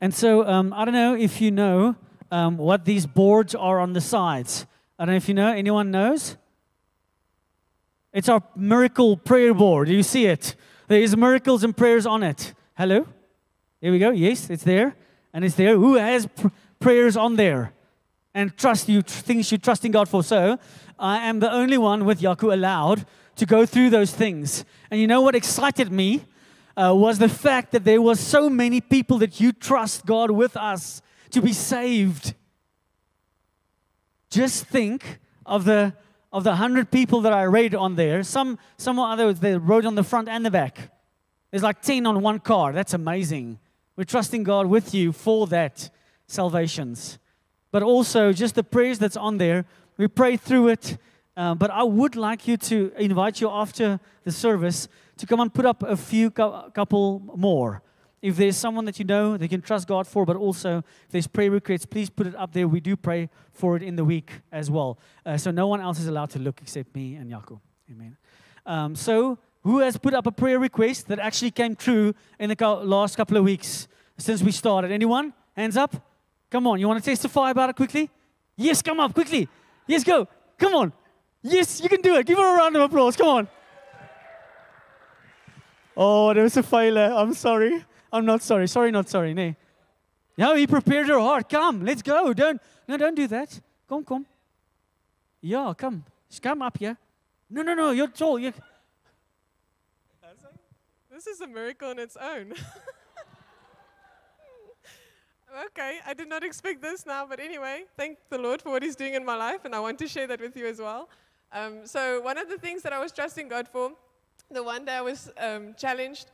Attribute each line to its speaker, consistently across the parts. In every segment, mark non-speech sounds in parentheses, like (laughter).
Speaker 1: And so um, I don't know if you know um, what these boards are on the sides. I don't know if you know. Anyone knows? It's our miracle prayer board. Do you see it. There is miracles and prayers on it. Hello? Here we go. Yes, it's there. And it's there. Who has pr- prayers on there? And trust you, tr- things you're trusting God for. So I am the only one with Jaco allowed to go through those things. And you know what excited me? Uh, was the fact that there was so many people that you trust God with us to be saved. Just think of the of the hundred people that I read on there. Some some others they wrote on the front and the back. There's like ten on one card. That's amazing. We're trusting God with you for that salvations, but also just the prayers that's on there. We pray through it. Uh, but I would like you to invite you after the service to come and put up a few couple more. If there's someone that you know that you can trust God for, but also if there's prayer requests, please put it up there. We do pray for it in the week as well. Uh, so no one else is allowed to look except me and Jaco. Amen. Um, so who has put up a prayer request that actually came true in the last couple of weeks since we started? Anyone? Hands up. Come on. You want to testify about it quickly? Yes, come up quickly. Yes, go. Come on. Yes, you can do it. Give her a round of applause. Come on. Oh, there was a failure. I'm sorry. I'm not sorry. Sorry, not sorry. Nee. No, he prepared her heart. Come, let's go. Don't no, don't do that. Come, come. Yeah, come. Just Come up here. No, no, no. You're tall. You.
Speaker 2: This is a miracle in its own. (laughs) okay, I did not expect this now, but anyway, thank the Lord for what He's doing in my life, and I want to share that with you as well. Um, so, one of the things that I was trusting God for, the one day I was um, challenged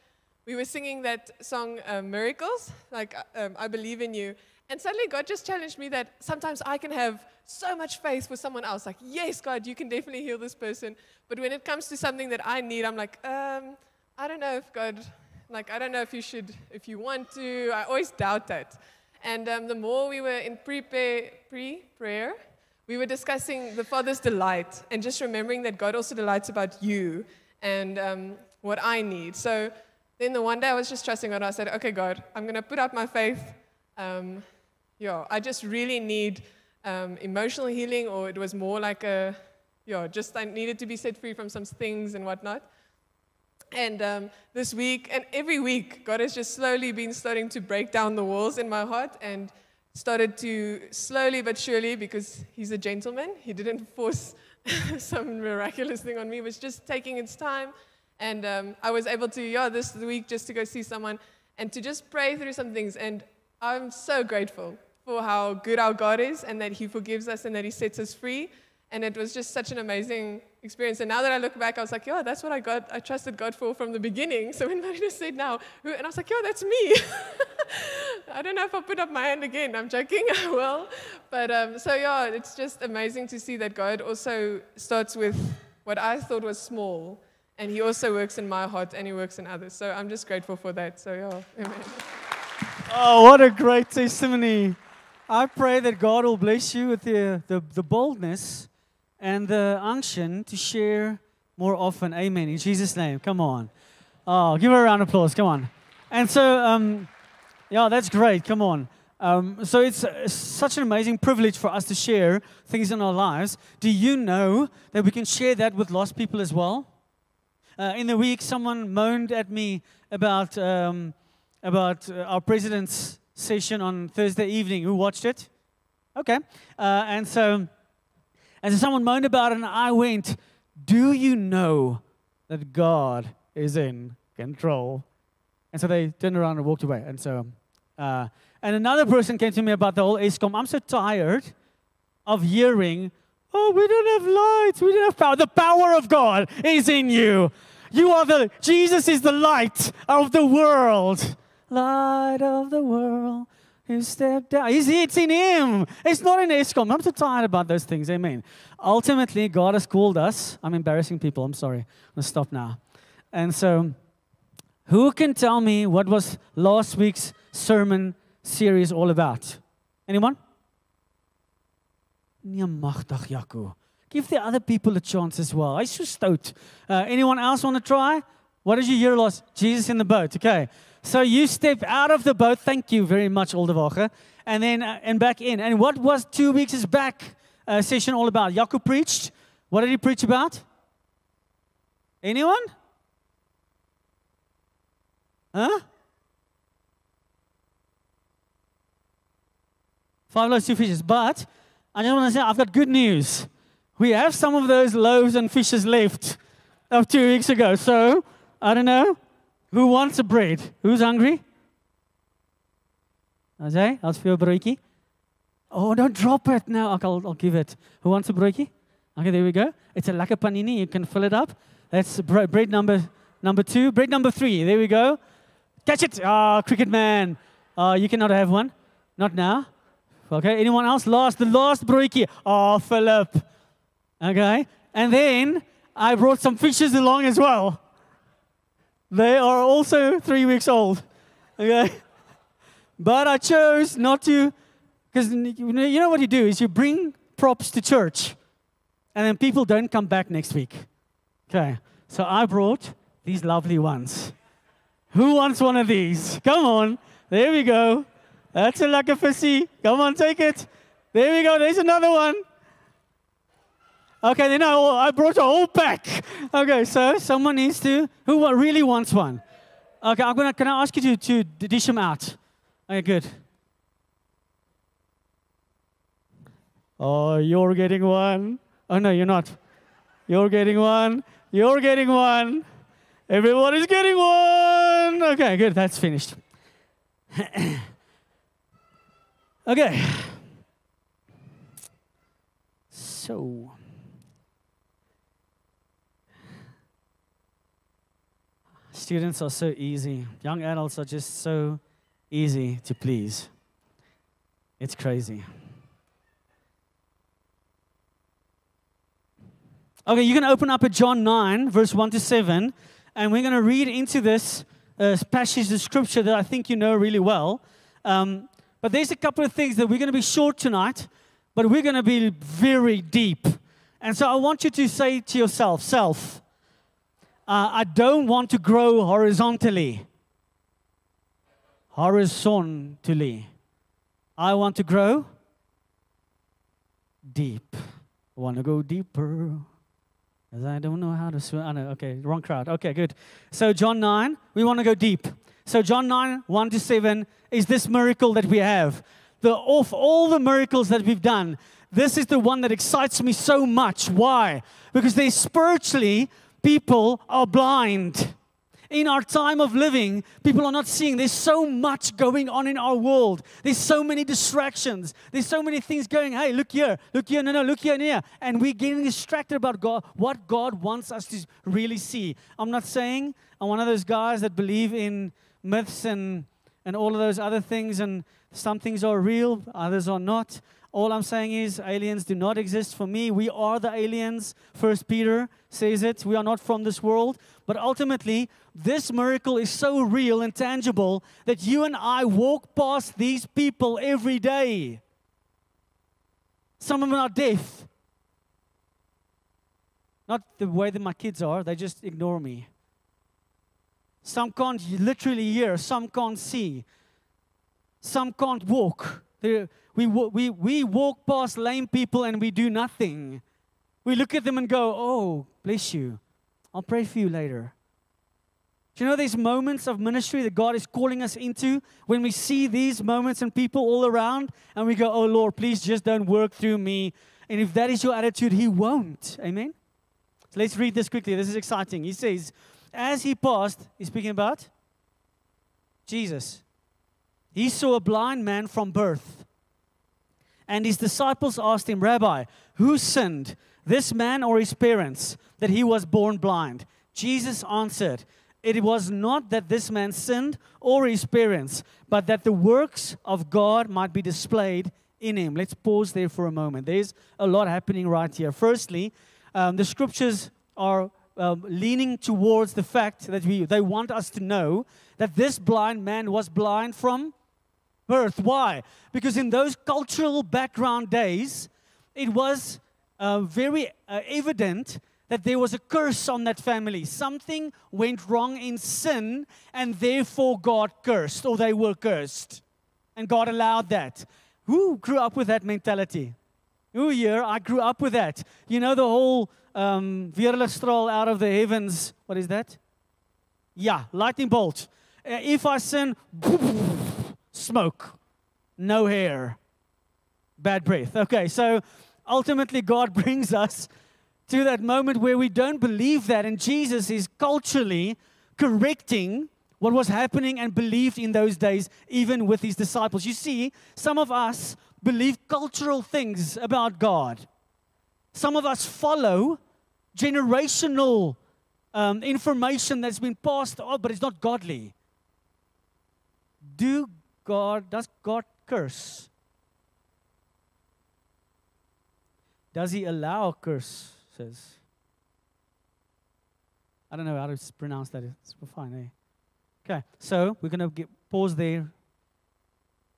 Speaker 2: we were singing that song, uh, Miracles, like uh, um, I Believe in You. And suddenly God just challenged me that sometimes I can have so much faith for someone else. Like, yes, God, you can definitely heal this person. But when it comes to something that I need, I'm like, um, I don't know if God, like, I don't know if you should, if you want to. I always doubt that. And um, the more we were in pre prayer, we were discussing the Father's delight and just remembering that God also delights about you and um, what I need. So then the one day I was just trusting God. I said, okay, God, I'm going to put up my faith. Um, yeah, I just really need um, emotional healing, or it was more like a, yeah, just I needed to be set free from some things and whatnot. And um, this week, and every week, God has just slowly been starting to break down the walls in my heart and started to slowly but surely, because He's a gentleman, He didn't force (laughs) some miraculous thing on me, was just taking its time and um, I was able to, yeah, this week just to go see someone and to just pray through some things. And I'm so grateful for how good our God is and that He forgives us and that He sets us free. And it was just such an amazing experience. And now that I look back, I was like, yeah, that's what I got. I trusted God for from the beginning. So when (laughs) Marina said now, and I was like, yeah, that's me. (laughs) I don't know if I'll put up my hand again. I'm joking. (laughs) I will. But um, so yeah, it's just amazing to see that God also starts with what I thought was small and he also works in my heart and he works in others. So I'm just grateful for that. So, yeah, amen.
Speaker 1: Oh, what a great testimony. I pray that God will bless you with the, the, the boldness and the unction to share more often. Amen. In Jesus' name. Come on. Oh, give her a round of applause. Come on. And so, um, yeah, that's great. Come on. Um, so it's, uh, such an amazing privilege for us to share things in our lives. Do you know that we can share that with lost people as well? Uh, in the week, someone moaned at me about, um, about uh, our president's session on Thursday evening. Who watched it? Okay. Uh, and so, and so someone moaned about it, and I went, Do you know that God is in control? And so they turned around and walked away. And so, uh, and another person came to me about the whole Eskom. I'm so tired of hearing Oh, we don't have lights. We don't have power. The power of God is in you. You are the, Jesus is the light of the world. Light of the world. Who stepped down. He's, it's in Him. It's not in Eskom. I'm too tired about those things. Amen. Ultimately, God has called us. I'm embarrassing people. I'm sorry. I'm going to stop now. And so, who can tell me what was last week's sermon series all about? Anyone? Give the other people a chance as well. I so stoked. Uh, anyone else want to try? What did you hear last? Jesus in the boat. Okay. So you step out of the boat. Thank you very much, Oldewache. And then uh, and back in. And what was two weeks back uh, session all about? Jacob preached. What did he preach about? Anyone? Huh? Five loaves, two fishes. But I just want to say, I've got good news. We have some of those loaves and fishes left of two weeks ago. So, I don't know. Who wants a bread? Who's hungry? Ajay, als vir jou broodjie. Oh, don't drop it. No, I'll, I'll give it. Who wants a broodjie? Okay, there we go. It's a lekker panini. You can fill it up. That's bread number number two. Bread number three. There we go. Catch it. Ah, oh, cricket man. Uh, you cannot have one. Not now. Okay, anyone else? Last, the last broodjie. Oh, Philip. Okay, and then I brought some fishes along as well. They are also three weeks old. Okay, but I chose not to, because you know what you do is you bring props to church, and then people don't come back next week. Okay, so I brought these lovely ones. Who wants one of these? Come on. There we go. That's a lekker fishy. Come on, take it. There we go. There's another one. Okay, then I, I brought a whole pack. Okay, so someone needs to, who really wants one? Okay, I'm gonna, can I ask you to, to dish them out? Okay, good. Oh, you're getting one. Oh, no, you're not. You're getting one. You're getting one. Everybody's getting one. Okay, good. That's finished. (coughs) okay. So, students are so easy. Young adults are just so easy to please. It's crazy. Okay, you're going to open up at John 9, verse 1 to 7 and we're going to read into this uh, passage of scripture that I think you know really well. Um, but there's a couple of things that we're going to be short tonight, but we're going to be very deep. And so I want you to say to yourself, self, uh, I don't want to grow horizontally. Horizontally. I want to grow deep. I want to go deeper. I don't know how to swim. I know. Okay, wrong crowd. Okay, good. So, John 9, we want to go deep. So, John 9, 1 to 7 is this miracle that we have. The, of all the miracles that we've done, this is the one that excites me so much. Why? Because they spiritually, people are blind in our time of living, people are not seeing. There's so much going on in our world. There's so many distractions. There's so many things going. Hey, look here, look here, no, no, look here and here. And we're getting distracted about God, what God wants us to really see. I'm not saying I'm one of those guys that believe in myths and, and all of those other things, and some things are real, others are not. All I'm saying is aliens do not exist for me. We are the aliens. First Peter says it. We are not from this world. But ultimately, this miracle is so real and tangible that you and I walk past these people every day. Some of them are deaf. Not the way that my kids are, they just ignore me. Some can't literally hear, some can't see, some can't walk. They're, we, we, we walk past lame people and we do nothing. We look at them and go, Oh, bless you. I'll pray for you later. Do you know these moments of ministry that God is calling us into when we see these moments and people all around and we go, Oh Lord, please just don't work through me. And if that is your attitude, He won't. Amen? So let's read this quickly. This is exciting. He says, As he passed, he's speaking about Jesus. He saw a blind man from birth. And his disciples asked him, Rabbi, who sinned, this man or his parents, that he was born blind? Jesus answered, It was not that this man sinned or his parents, but that the works of God might be displayed in him. Let's pause there for a moment. There's a lot happening right here. Firstly, um, the scriptures are um, leaning towards the fact that we, they want us to know that this blind man was blind from birth. Why? Because in those cultural background days, it was uh, very uh, evident that there was a curse on that family. Something went wrong in sin, and therefore God cursed, or they were cursed. And God allowed that. Who grew up with that mentality? Who here? I grew up with that. You know the whole um, weerligstraal out of the heavens. What is that? Yeah, lightning bolt. Uh, if I sin, (laughs) smoke, no hair, bad breath. Okay, so ultimately, God (laughs) brings us to that moment where we don't believe that, and Jesus is culturally correcting what was happening and believed in those days, even with his disciples. You see, some of us believe cultural things about God, some of us follow generational um, information that's been passed on, but it's not godly. Do God, does God curse? Does he allow curse? Says. I don't know how to pronounce that. It's fine, eh? Okay, so we're going to pause there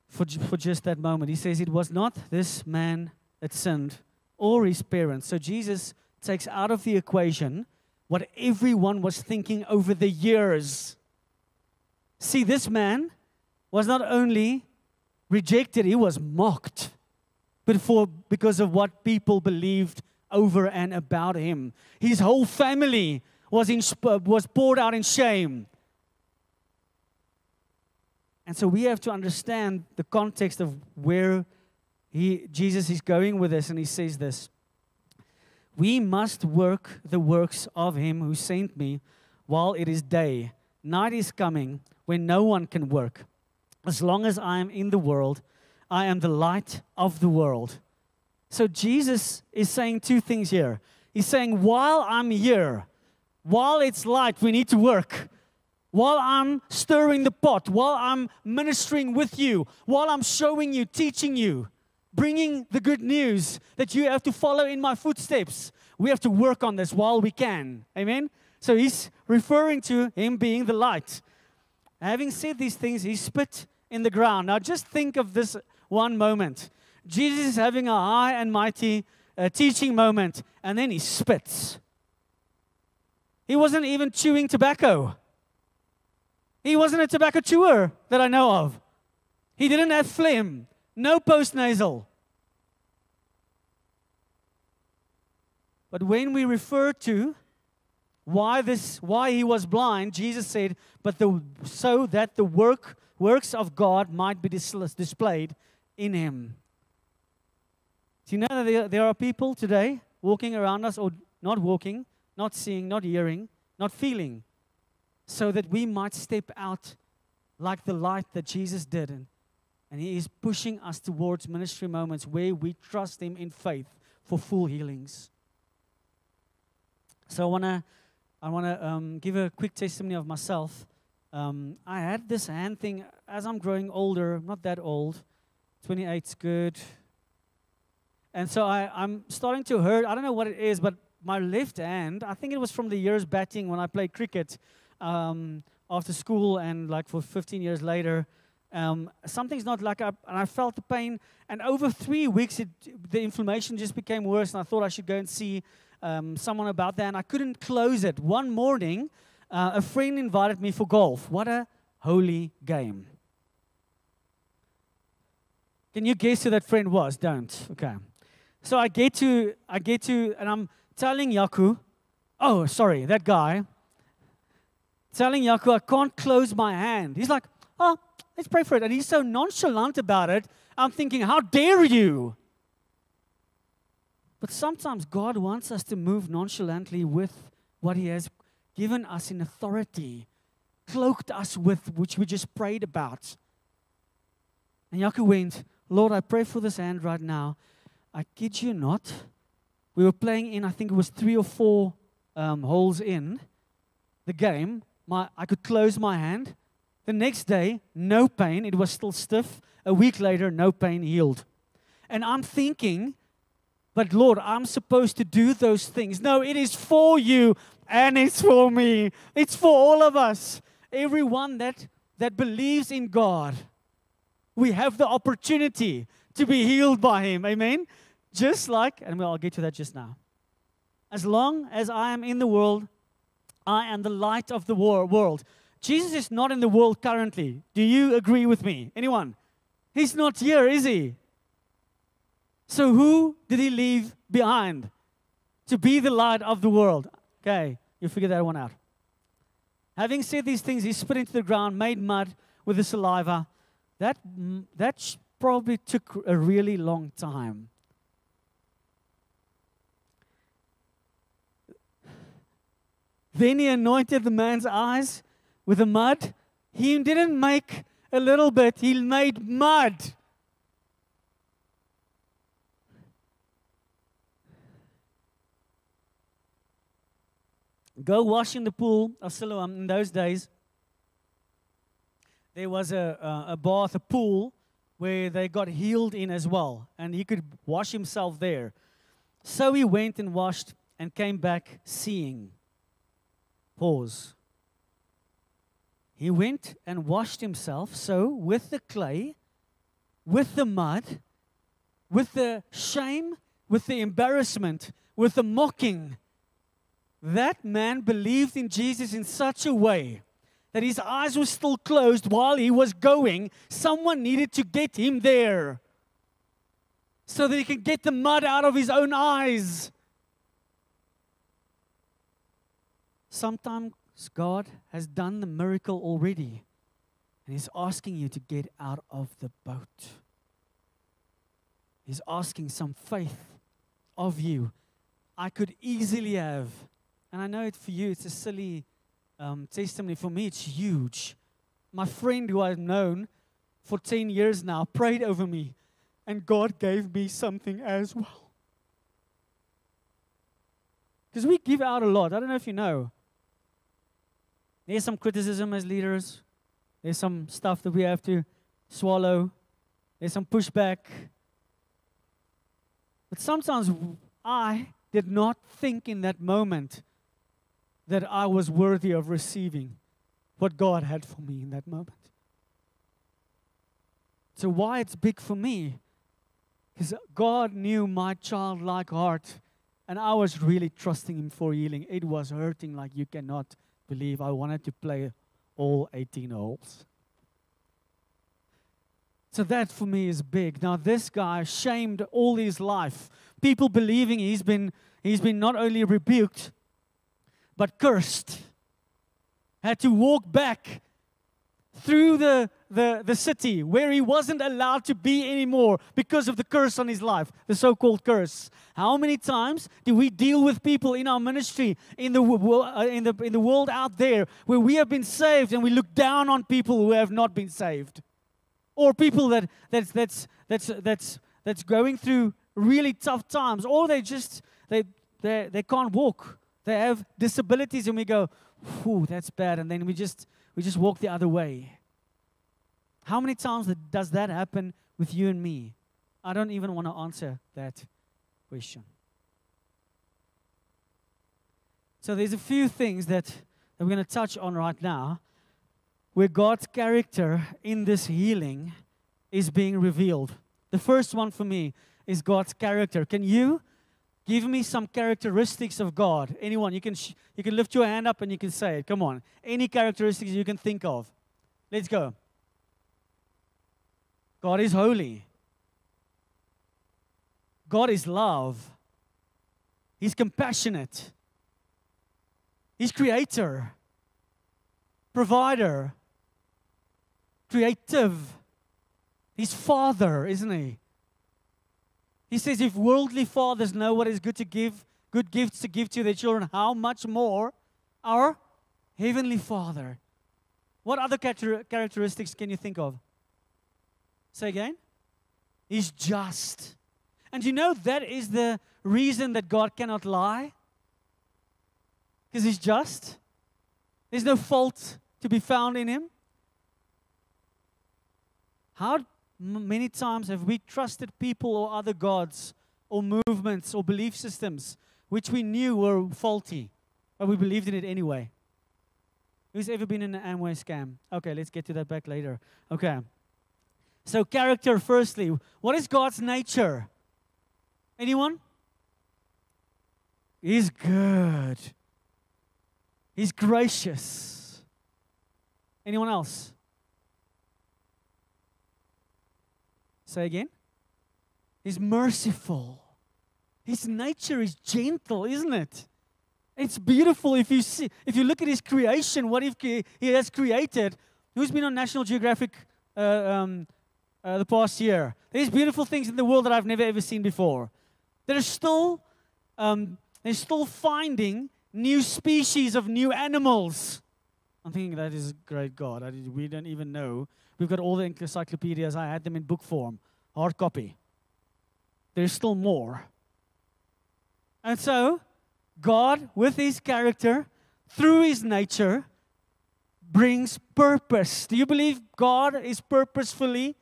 Speaker 1: for, for just that moment. He says, It was not this man that sinned or his parents. So Jesus takes out of the equation what everyone was thinking over the years. See, this man was not only rejected, he was mocked, but for because of what people believed over and about him. His whole family was, in, was poured out in shame. And so we have to understand the context of where he, Jesus is going with this, and he says this We must work the works of him who sent me while it is day. Night is coming when no one can work. As long as I am in the world, I am the light of the world. So Jesus is saying two things here. He's saying, while I'm here, while it's light, we need to work while I'm stirring the pot, while I'm ministering with you, while I'm showing you, teaching you, bringing the good news that you have to follow in my footsteps, we have to work on this while we can. Amen? So he's referring to him being the light. Having said these things, he spit in the ground. Now just think of this one moment. Jesus is having a high and mighty uh, teaching moment, and then he spits. He wasn't even chewing tobacco. He wasn't a tobacco chewer that I know of. He didn't have phlegm, no postnasal. But when we refer to why this why he was blind, Jesus said, but the, so that the work works of God might be displayed in him. Do you know that there, are people today walking around us or not walking, not seeing, not hearing, not feeling, so that we might step out like the light that Jesus did. And, and He is pushing us towards ministry moments where we trust Him in faith for full healings. So I want to I want to um, give a quick testimony of myself. Um, I had this hand thing as I'm growing older, not that old, 28's good. And so I, I'm starting to hurt. I don't know what it is, but my left hand, I think it was from the years batting when I played cricket um, after school and like for 15 years later. Um, something's not like I, and I felt the pain. And over three weeks, it, the inflammation just became worse. And I thought I should go and see um, someone about that. And I couldn't close it. One morning, uh, a friend invited me for golf. What a holy game! Can you guess who that friend was? Don't. Okay. So I get to, I get to, and I'm telling Jaco, oh, sorry, that guy telling Jaco, I can't close my hand. He's like, oh, let's pray for it. And he's so nonchalant about it. I'm thinking, how dare you? But sometimes God wants us to move nonchalantly with what He has given us in authority, cloaked us with, which we just prayed about. And Jaco went, Lord, I pray for this hand right now. I kid you not. We were playing in, I think it was three or four um, holes in the game my, I could close my hand. The next day, no pain. It was still stiff. A week later, no pain healed. And I'm thinking, but Lord, I'm supposed to do those things. No, it is for you and it's for me. It's for all of us. Everyone that, that believes in God, we have the opportunity to be healed by Him. Amen? Just like, and I'll get to that just now. As long as I am in the world, I am the light of the wor- world. Jesus is not in the world currently. Do you agree with me? Anyone? He's not here, is he? So, who did he leave behind to be the light of the world? Okay, you figure that one out. Having said these things, he spit into the ground, made mud with the saliva. That, that probably took a really long time. Then he anointed the man's eyes with the mud. He didn't make a little bit, he made mud. Go wash in the pool of Siloam in those days. There was a, a, a bath, a pool, where they got healed in as well, and he could wash himself there. So he went and washed and came back seeing. Pause. He went and washed himself, so with the clay, with the mud, with the shame, with the embarrassment, with the mocking. That man believed in Jesus in such a way that his eyes were still closed while he was going. Someone needed to get him there so that he could get the mud out of his own eyes. Sometimes God has done the miracle already, and He's asking you to get out of the boat. He's asking some faith of you. I could easily have, and I know it for you, it's a silly um, testimony. For me, it's huge. My friend who I've known for 10 years now prayed over me, and God gave me something as well. Because we give out a lot. I don't know if you know. There's some criticism as leaders. There's some stuff that we have to swallow. There's some pushback. But sometimes I did not think in that moment that I was worthy of receiving what God had for me in that moment. So, why it's big for me is God knew my childlike heart, and I was really trusting Him for healing. It was hurting like you cannot believe I wanted to play all 18 holes. So that for me is big. Now this guy shamed all his life. People believing he's been he's been not only rebuked but cursed. Had to walk back through the, the, the city where he wasn't allowed to be anymore because of the curse on his life, the so called curse. How many times do we deal with people in our ministry, in the, uh, in, the, in the world out there, where we have been saved and we look down on people who have not been saved? Or people that, that's, that's, that's, that's, that's going through really tough times, or they just they, they, they can't walk. They have disabilities, and we go, whew, that's bad. And then we just we just walk the other way. How many times does that happen with you and me? I don't even want to answer that question. So there's a few things that, that we're going to touch on right now where God's character in this healing is being revealed. The first one for me is God's character. Can you Give me some characteristics of God. Anyone, you can, sh- you can lift your hand up and you can say it. Come on. Any characteristics you can think of. Let's go. God is holy. God is love. He's compassionate. He's creator, provider, creative. He's father, isn't he? He says, if worldly fathers know what is good to give, good gifts to give to their children, how much more our heavenly Father? What other characteristics can you think of? Say again. He's just. And you know that is the reason that God cannot lie? Because he's just. There's no fault to be found in him. How many times have we trusted people or other gods or movements or belief systems which we knew were faulty, but we believed in it anyway? Who's ever been in an Amway scam? Okay, let's get to that back later. Okay. So, character, firstly. What is God's nature? Anyone? He's good. He's gracious. Anyone else? Say again. He's merciful. His nature is gentle, isn't it? It's beautiful if you see if you look at his creation, what he has created. Who's been on National Geographic uh, um, uh, the past year? There's beautiful things in the world that I've never ever seen before. They're still um, they're still finding new species of new animals. I'm thinking that is great God. I, we don't even know. We've got all the encyclopedias. I had them in book form, hard copy. There's still more. And so, God, with his character, through his nature, brings purpose. Do you believe God is purposefully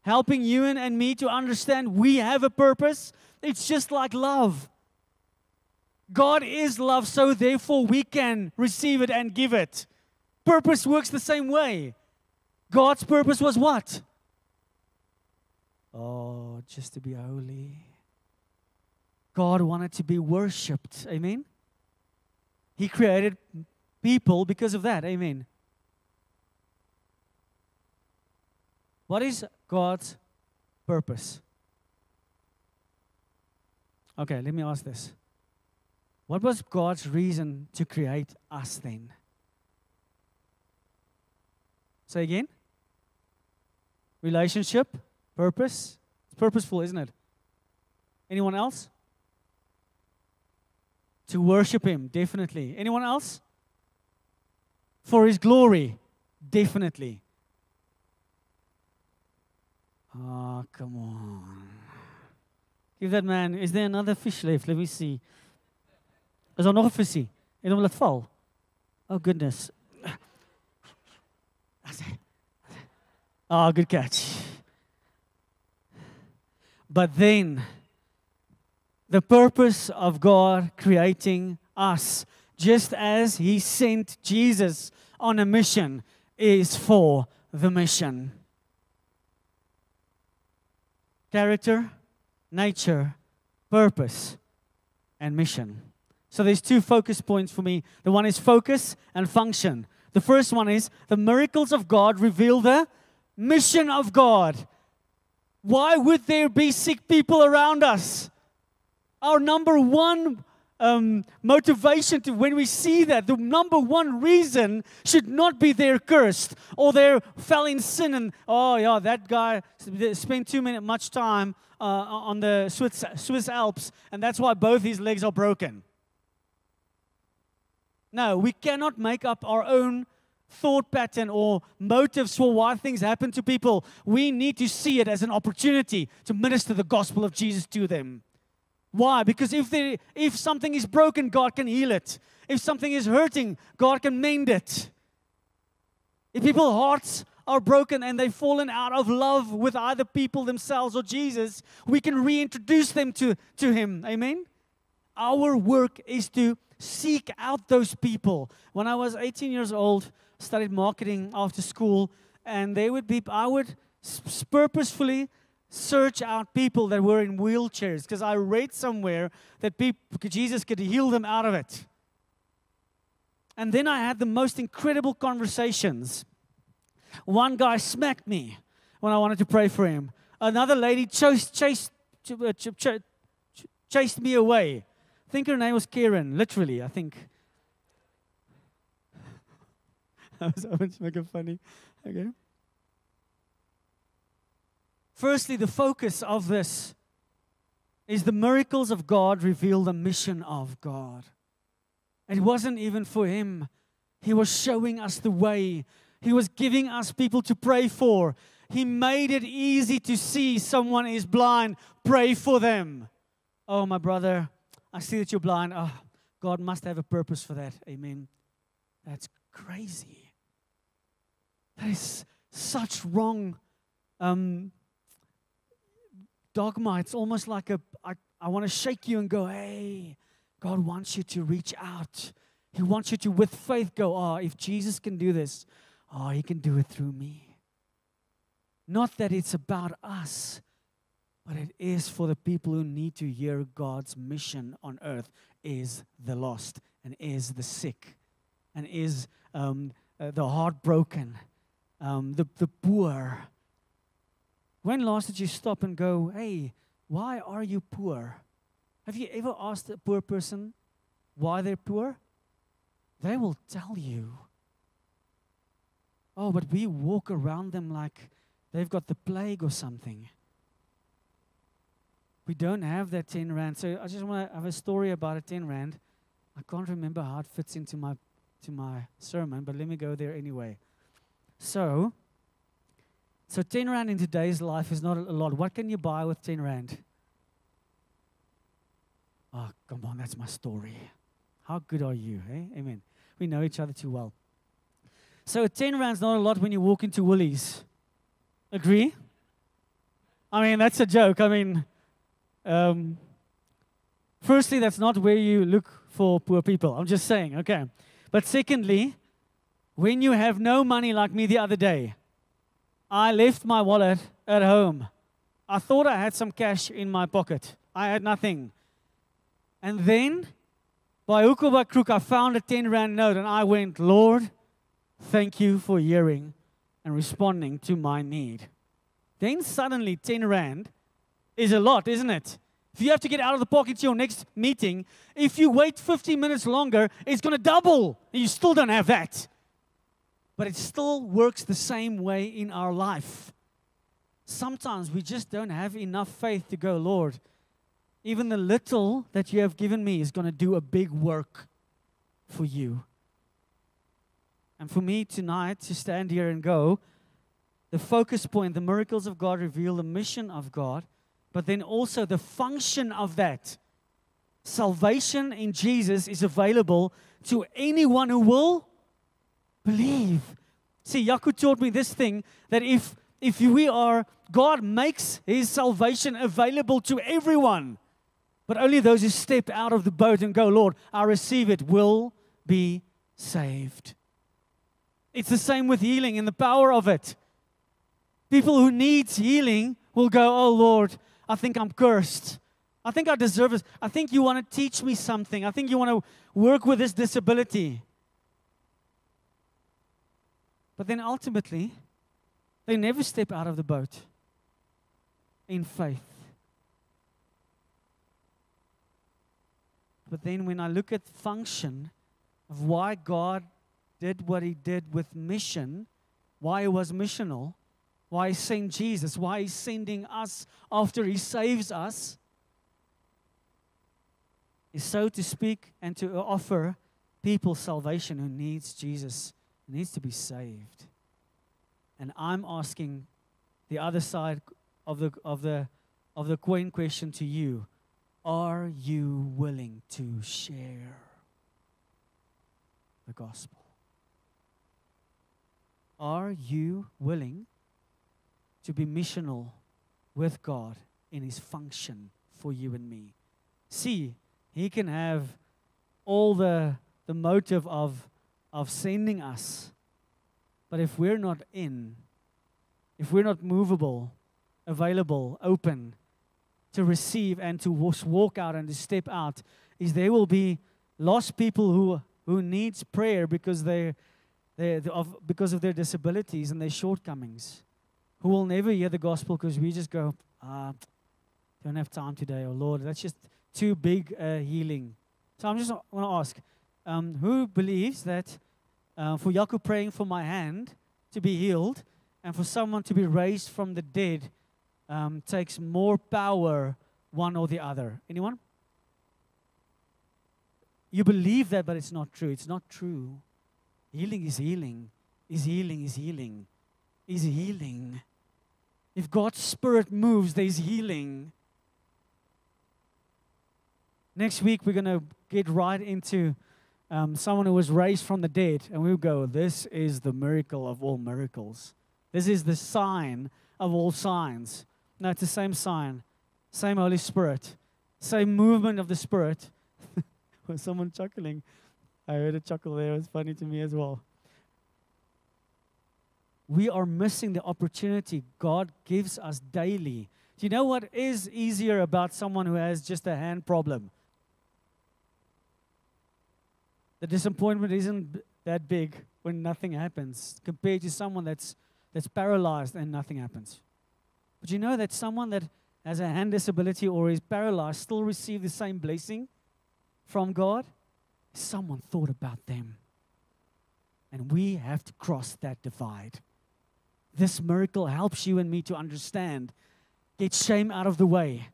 Speaker 1: helping you and, and me to understand we have a purpose? It's just like love. God is love, so therefore we can receive it and give it. Purpose works the same way. God's purpose was what? Oh, just to be holy. God wanted to be worshiped. Amen. He created people because of that. Amen. What is God's purpose? Okay, let me ask this. What was God's reason to create us then? Say again. Relationship, purpose. It's purposeful, isn't it? Anyone else? To worship Him, definitely. Anyone else? For His glory, definitely. Oh, come on. Give that man, is there another fish left? Let me see. Is daar nog 'n visie? Het hom laat val. Oh goodness. Oh, good catch. But then the purpose of God creating us, just as He sent Jesus on a mission, is for the mission. Character, nature, purpose, and mission. So there's two focus points for me. The one is focus and function. The first one is the miracles of God reveal the mission of God. Why would there be sick people around us? Our number one um, motivation to when we see that, the number one reason should not be they're cursed or they fell in sin and, oh, yeah, that guy spent too much time uh, on the Swiss, Swiss Alps and that's why both his legs are broken. No, we cannot make up our own thought pattern or motives for why things happen to people. We need to see it as an opportunity to minister the gospel of Jesus to them. Why? Because if, they, if something is broken, God can heal it. If something is hurting, God can mend it. If people's hearts are broken and they've fallen out of love with either people themselves or Jesus, we can reintroduce them to, to Him. Amen? Our work is to seek out those people. When I was 18 years old, studied marketing after school, and they would be, I would purposefully search out people that were in wheelchairs because I read somewhere that people, Jesus could heal them out of it. And then I had the most incredible conversations. One guy smacked me when I wanted to pray for him. Another lady chased, chased, uh, chased me away think her name was Karen, literally, I think. (laughs) I was hoping to make it funny. Okay. Firstly, the focus of this is the miracles of God reveal the mission of God. It wasn't even for him. He was showing us the way. He was giving us people to pray for. He made it easy to see someone is blind, pray for them. Oh, my brother, I see that you're blind. Oh, God must have a purpose for that. Amen. That's crazy. That is such wrong um, dogma. It's almost like a, I, I want to shake you and go, hey, God wants you to reach out. He wants you to, with faith, go, oh, if Jesus can do this, oh, he can do it through me. Not that it's about us, but it is for the people who need to hear God's mission on earth is the lost and is the sick and is um, uh, the heartbroken, um, the, the poor. When last did you stop and go, hey, why are you poor? Have you ever asked a poor person why they're poor? They will tell you. Oh, but we walk around them like they've got the plague or something. We don't have that 10 Rand. So I just want to have a story about a 10 Rand. I can't remember how it fits into my, to my sermon, but let me go there anyway. So, so 10 Rand in today's life is not a lot. What can you buy with 10 Rand? Oh, come on, that's my story. How good are you? Eh? Amen. We know each other too well. So 10 rand's not a lot when you walk into Woolies. Agree? I mean, that's a joke. I mean, um, firstly, that's not where you look for poor people. I'm just saying, okay. But secondly, when you have no money like me the other day, I left my wallet at home. I thought I had some cash in my pocket. I had nothing. And then, by hook or by crook, I found a 10 rand note and I went, Lord, thank you for hearing and responding to my need. Then suddenly, 10 rand is a lot, isn't it? If you have to get out of the pocket to your next meeting, if you wait 15 minutes longer, it's going to double. And you still don't have that. But it still works the same way in our life. Sometimes we just don't have enough faith to go, Lord, even the little that you have given me is going to do a big work for you. And for me tonight to stand here and go, the focus point, the miracles of God reveal the mission of God, but then also the function of that. Salvation in Jesus is available to anyone who will believe. See, Jaco taught me this thing that if if we are God makes his salvation available to everyone. But only those who step out of the boat and go, Lord, I receive it, will be saved. It's the same with healing and the power of it. People who need healing will go, Oh Lord, I think I'm cursed. I think I deserve this. I think you want to teach me something. I think you want to work with this disability. But then ultimately, they never step out of the boat in faith. But then when I look at the function of why God did what he did with mission, why he was missional, why he sent Jesus, why he's sending us after he saves us, is so to speak and to offer people salvation who needs Jesus, who needs to be saved. And I'm asking the other side of the of the of the coin question to you. Are you willing to share the gospel? Are you willing to be missional with God in His function for you and me? See, He can have all the, the motive of, of sending us, but if we're not in, if we're not movable, available, open, to receive and to walk out and to step out is there will be lost people who who needs prayer because they they of because of their disabilities and their shortcomings who will never hear the gospel because we just go ah don't have time today or lord that's just too big a healing so i'm just want to ask um, who believes that uh, for Jaco praying for my hand to be healed and for someone to be raised from the dead um, takes more power, one or the other. Anyone? You believe that, but it's not true. It's not true. Healing is healing. Is healing is healing. Is healing. If God's Spirit moves, there's healing. Next week, we're going to get right into um, someone who was raised from the dead, and we'll go, This is the miracle of all miracles. This is the sign of all signs. No, it's the same sign, same Holy Spirit, same movement of the Spirit. Was (laughs) someone chuckling? I heard a chuckle there. It was funny to me as well. We are missing the opportunity God gives us daily Do you know what is easier about someone who has just a hand problem? The disappointment isn't that big when nothing happens compared to someone that's, that's paralyzed and nothing happens. But you know that someone that has a hand disability or is paralyzed still receive the same blessing from God? Someone thought about them. And we have to cross that divide. This miracle helps you and me to understand. Get shame out of the way.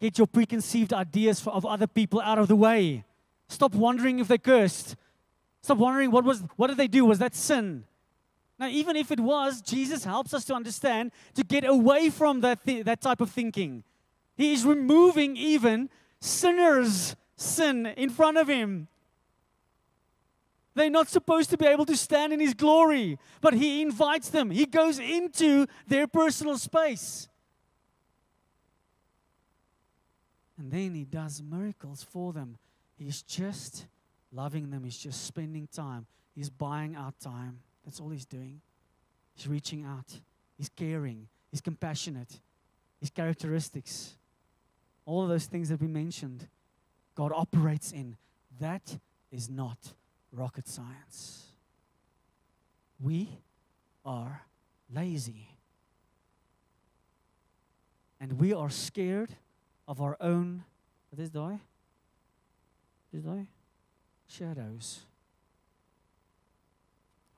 Speaker 1: Get your preconceived ideas of other people out of the way. Stop wondering if they cursed. Stop wondering what was what did they do? Was that sin? Now, even if it was, Jesus helps us to understand to get away from that, thi- that type of thinking. He is removing even sinners' sin in front of him. They're not supposed to be able to stand in his glory, but he invites them. He goes into their personal space. And then he does miracles for them. He's just loving them, he's just spending time, he's buying out time. That's all he's doing. He's reaching out, he's caring, he's compassionate, his characteristics. All of those things that we mentioned, God operates in. That is not rocket science. We are lazy. And we are scared of our own, what is die? Is die? Shadows.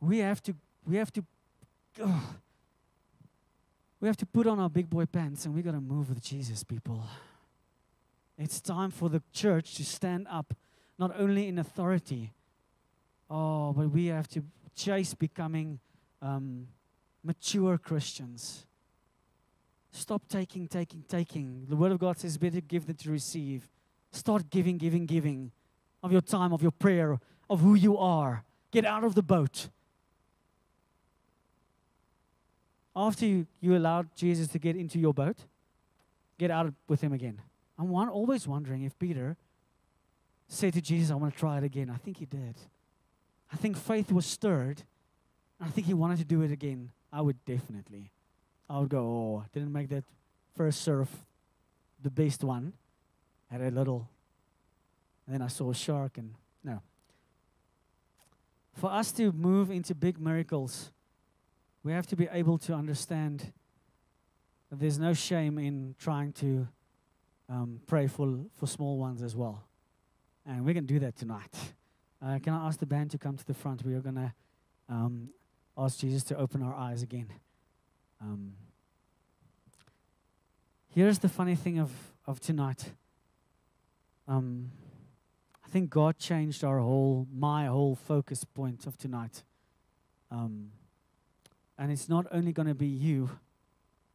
Speaker 1: We have to, we have to, ugh. we have to put on our big boy pants and we got to move with Jesus, people. It's time for the church to stand up, not only in authority, oh, but we have to chase becoming um, mature Christians. Stop taking, taking, taking. The Word of God says, better give than to receive. Start giving, giving, giving of your time, of your prayer, of who you are. Get out of the boat. After you, you allowed Jesus to get into your boat, get out with him again. I'm one, always wondering if Peter said to Jesus, I want to try it again. I think he did. I think faith was stirred. I think he wanted to do it again. I would definitely. I would go, oh, didn't make that first surf the best one. Had a little. And then I saw a shark and no. For us to move into big miracles, we have to be able to understand that there's no shame in trying to um, pray for, for small ones as well. And we can do that tonight. Uh, can I ask the band to come to the front? We are going to um, ask Jesus to open our eyes again. Um, here's the funny thing of, of tonight. Um, I think God changed our whole, my whole focus point of tonight. Um, and it's not only going to be you,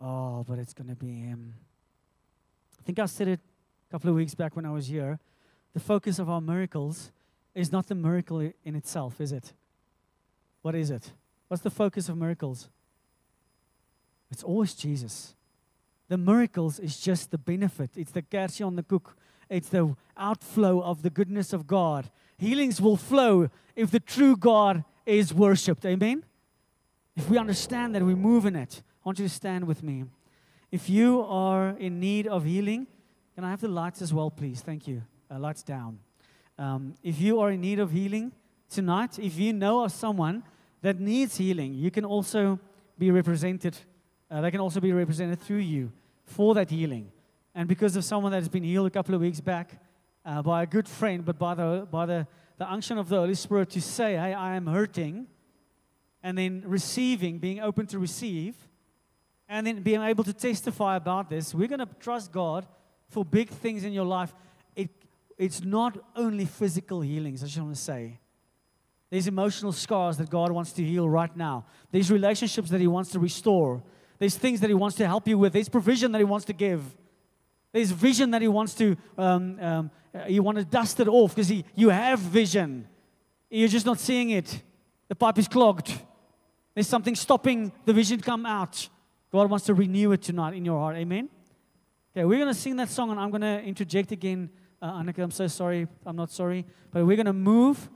Speaker 1: oh, but it's going to be Him. I think I said it a couple of weeks back when I was here. The focus of our miracles is not the miracle in itself, is it? What is it? What's the focus of miracles? It's always Jesus. The miracles is just the benefit. It's the kersie on the cook. It's the outflow of the goodness of God. Healings will flow if the true God is worshipped. Amen? If we understand that we move in it, I want you to stand with me. If you are in need of healing, can I have the lights as well, please? Thank you. Uh, lights down. Um, if you are in need of healing tonight, if you know of someone that needs healing, you can also be represented. Uh, they can also be represented through you for that healing. And because of someone that has been healed a couple of weeks back uh, by a good friend, but by the by the, the unction of the Holy Spirit to say, "Hey, I am hurting," and then receiving, being open to receive, and then being able to testify about this, we're going to trust God for big things in your life. It, it's not only physical healings, I just want to say. There's emotional scars that God wants to heal right now. There's relationships that He wants to restore. There's things that He wants to help you with. There's provision that He wants to give. There's vision that He wants to, um, um, uh, you want to dust it off because you have vision. You're just not seeing it. The pipe is clogged. There's something stopping the vision come out. God wants to renew it tonight in your heart. Amen. Okay, we're going to sing that song, and I'm going to interject again. Uh, Annika, I'm so sorry. I'm not sorry. But we're going to move,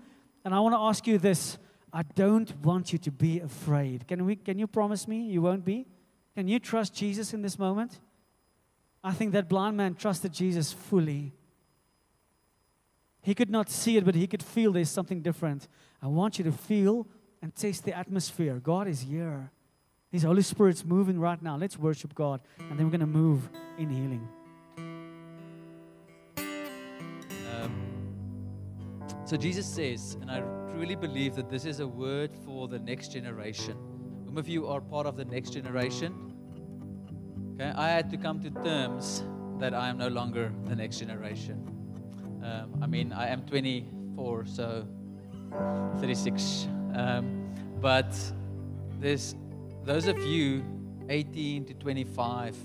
Speaker 1: and I want to ask you this. I don't want you to be afraid. Can, we, can you promise me you won't be? Can you trust Jesus in this moment? I think that blind man trusted Jesus fully. He could not see it, but he could feel there's something different. I want you to feel and taste the atmosphere. God is here. His Holy Spirit's moving right now. Let's worship God, and then we're going to move in healing.
Speaker 3: So Jesus says, and I truly believe that this is a word for the next generation. Some of you are part of the next generation. Okay, I had to come to terms that I am no longer the next generation. Um, I mean, I am 24, so 36. Um, but there's those of you 18 to 25,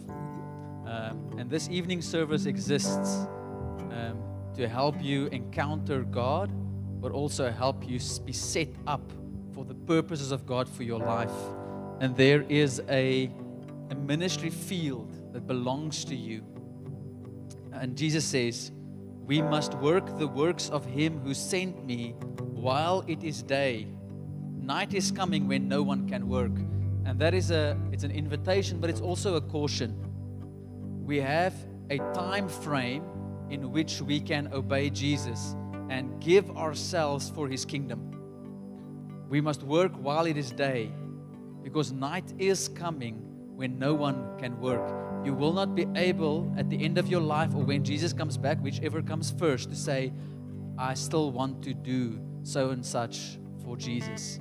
Speaker 3: um, and this evening service exists um, to help you encounter God, but also help you be set up for the purposes of God for your life. And there is a, a ministry field that belongs to you. And Jesus says, We must work the works of Him who sent me while it is day. Night is coming when no one can work. And that is a it's an invitation, but it's also a caution. We have a time frame in which we can obey Jesus and give ourselves for his kingdom. We must work while it is day because night is coming when no one can work. You will not be able at the end of your life or when Jesus comes back, whichever comes first, to say, I still want to do so and such for Jesus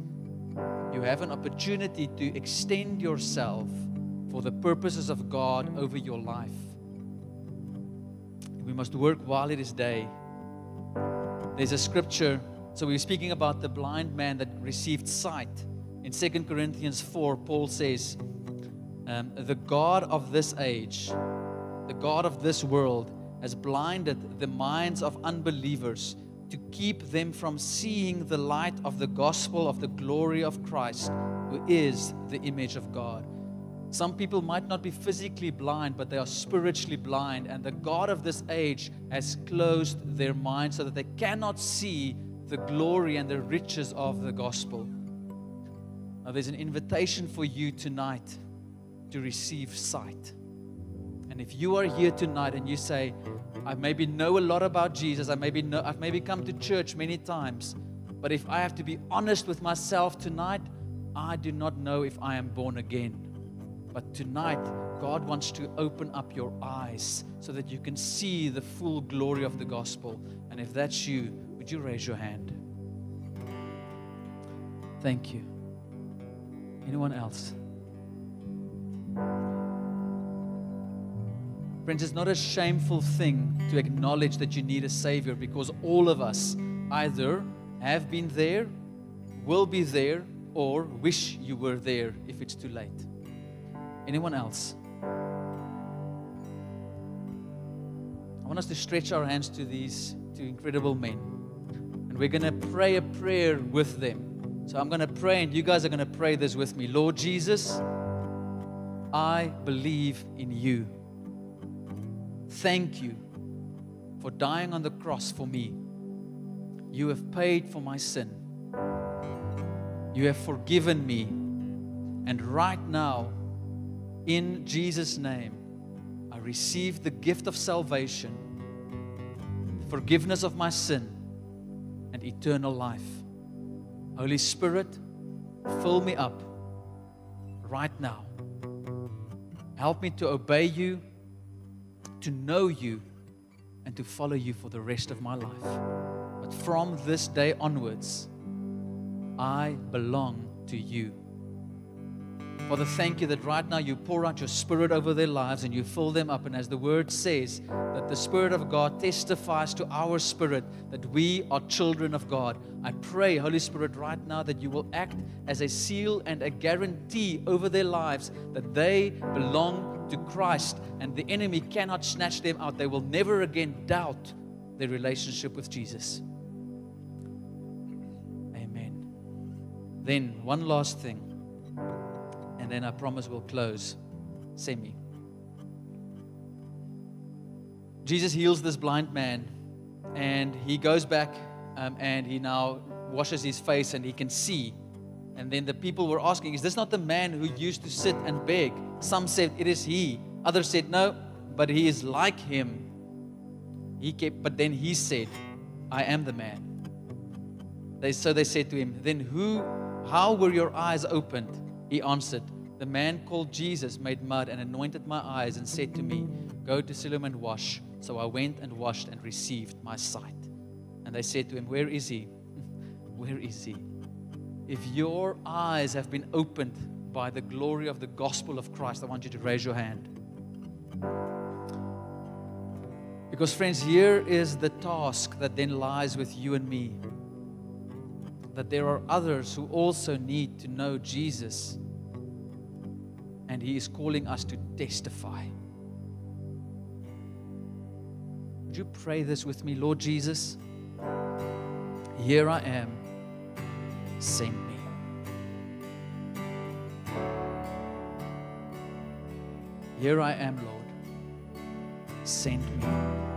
Speaker 3: you have an opportunity to extend yourself for the purposes of God over your life. We must work while it is day. There's a scripture, so we're speaking about the blind man that received sight. In 2 Corinthians 4, Paul says, um, The God of this age, the God of this world, has blinded the minds of unbelievers to keep them from seeing the light of the gospel of the glory of Christ, who is the image of God. Some people might not be physically blind, but they are spiritually blind, and the God of this age has closed their mind so that they cannot see the glory and the riches of the gospel. Now, there's an invitation for you tonight to receive sight. And if you are here tonight and you say, I maybe know a lot about Jesus, I maybe know, I've maybe come to church many times, but if I have to be honest with myself tonight, I do not know if I am born again. But tonight, God wants to open up your eyes so that you can see the full glory of the gospel. And if that's you, would you raise your hand? Thank you. Anyone else? Friends, it's not a shameful thing to acknowledge that you need a Savior because all of us either have been there, will be there, or wish you were there if it's too late. Anyone else? I want us to stretch our hands to these two incredible men. And we're going to pray a prayer with them. So I'm going to pray, and you guys are going to pray this with me. Lord Jesus, I believe in you. Thank you for dying on the cross for me. You have paid for my sin. You have forgiven me. And right now, in Jesus' name, I receive the gift of salvation, forgiveness of my sin, and eternal life. Holy Spirit, fill me up right now. Help me to obey you to know you and to follow you for the rest of my life. But from this day onwards, I belong to you. Father, thank you that right now you pour out your spirit over their lives and you fill them up. And as the word says, that the Spirit of God testifies to our spirit that we are children of God. I pray, Holy Spirit, right now that you will act as a seal and a guarantee over their lives that they belong to Christ, and the enemy cannot snatch them out. They will never again doubt their relationship with Jesus. Amen. Then, one last thing, and then I promise we'll close. Semi. Jesus heals this blind man, and he goes back um, and he now washes his face and he can see. And then the people were asking, Is this not the man who used to sit and beg? Some said, It is he. Others said, No, but he is like him. He kept, but then he said, I am the man. They, so they said to him, Then who, how were your eyes opened? He answered, The man called Jesus made mud and anointed my eyes and said to me, Go to Siloam and wash. So I went and washed and received my sight. And they said to him, Where is he? (laughs) Where is he? If your eyes have been opened by the glory of the gospel of Christ, I want you to raise your hand. Because, friends, here is the task that then lies with you and me. That there are others who also need to know Jesus, and He is calling us to testify. Would you pray this with me, Lord Jesus? Here I am. Send me. Here I am, Lord. Send me.